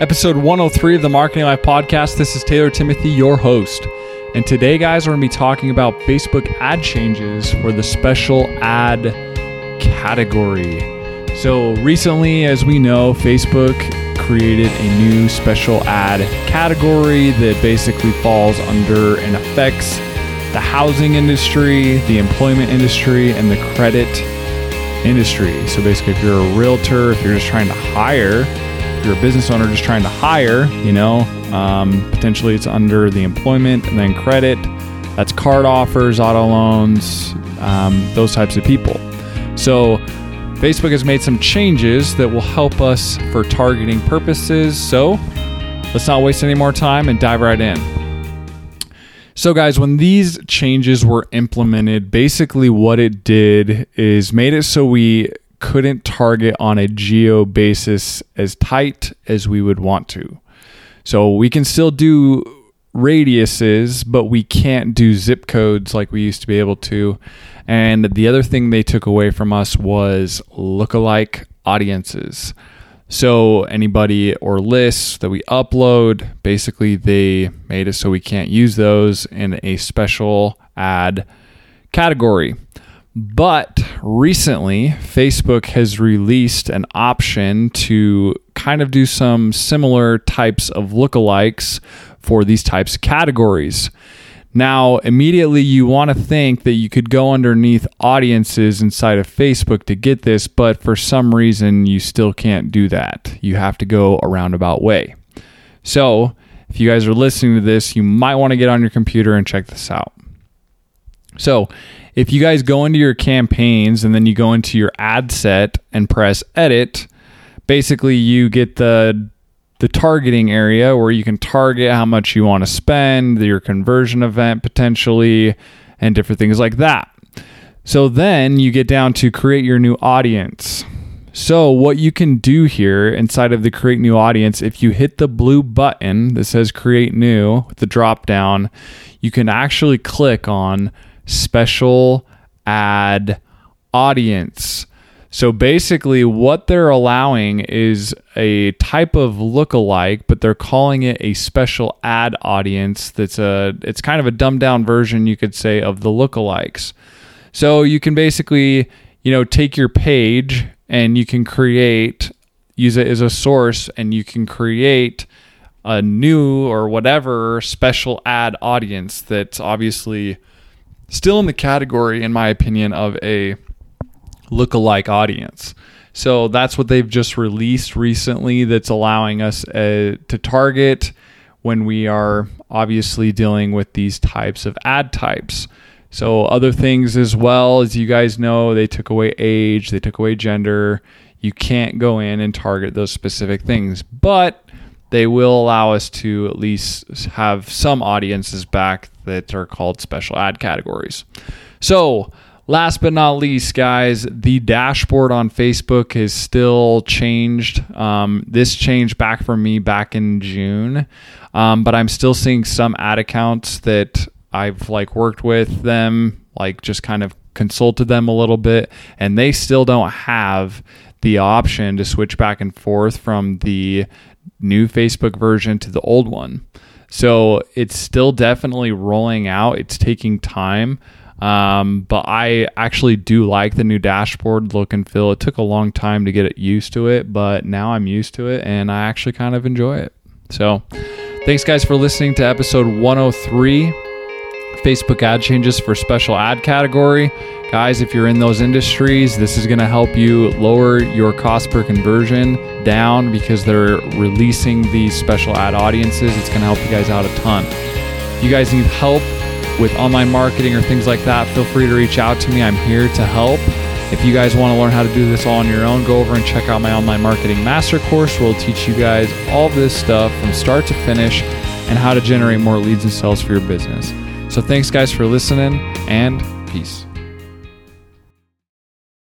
Episode 103 of the Marketing Life Podcast. This is Taylor Timothy, your host. And today, guys, we're going to be talking about Facebook ad changes for the special ad category. So, recently, as we know, Facebook created a new special ad category that basically falls under and affects the housing industry, the employment industry, and the credit industry. So basically, if you're a realtor, if you're just trying to hire, if you're a business owner just trying to hire, you know, um, potentially it's under the employment and then credit. That's card offers, auto loans, um, those types of people. So Facebook has made some changes that will help us for targeting purposes. So let's not waste any more time and dive right in. So, guys, when these changes were implemented, basically what it did is made it so we couldn't target on a geo basis as tight as we would want to. So, we can still do radiuses, but we can't do zip codes like we used to be able to. And the other thing they took away from us was lookalike audiences. So anybody or lists that we upload, basically they made it so we can't use those in a special ad category. But recently, Facebook has released an option to kind of do some similar types of lookalikes for these types of categories. Now, immediately you want to think that you could go underneath audiences inside of Facebook to get this, but for some reason you still can't do that. You have to go a roundabout way. So, if you guys are listening to this, you might want to get on your computer and check this out. So, if you guys go into your campaigns and then you go into your ad set and press edit, basically you get the the targeting area where you can target how much you want to spend, your conversion event potentially, and different things like that. So then you get down to create your new audience. So, what you can do here inside of the create new audience, if you hit the blue button that says create new with the drop down, you can actually click on special ad audience. So basically, what they're allowing is a type of lookalike, but they're calling it a special ad audience. That's a it's kind of a dumbed down version, you could say, of the lookalikes. So you can basically, you know, take your page and you can create, use it as a source, and you can create a new or whatever special ad audience that's obviously still in the category, in my opinion, of a lookalike audience. So that's what they've just released recently that's allowing us uh, to target when we are obviously dealing with these types of ad types. So, other things as well, as you guys know, they took away age, they took away gender. You can't go in and target those specific things, but they will allow us to at least have some audiences back that are called special ad categories. So, Last but not least, guys, the dashboard on Facebook has still changed. Um, this changed back for me back in June, um, but I'm still seeing some ad accounts that I've like worked with them, like just kind of consulted them a little bit, and they still don't have the option to switch back and forth from the new Facebook version to the old one. So it's still definitely rolling out. It's taking time. Um, but I actually do like the new dashboard look and feel. It took a long time to get used to it, but now I'm used to it and I actually kind of enjoy it. So, thanks guys for listening to episode 103 Facebook ad changes for special ad category. Guys, if you're in those industries, this is going to help you lower your cost per conversion down because they're releasing these special ad audiences. It's going to help you guys out a ton. If you guys need help with online marketing or things like that, feel free to reach out to me. I'm here to help. If you guys want to learn how to do this all on your own, go over and check out my online marketing master course we'll teach you guys all this stuff from start to finish and how to generate more leads and sales for your business. So thanks guys for listening and peace.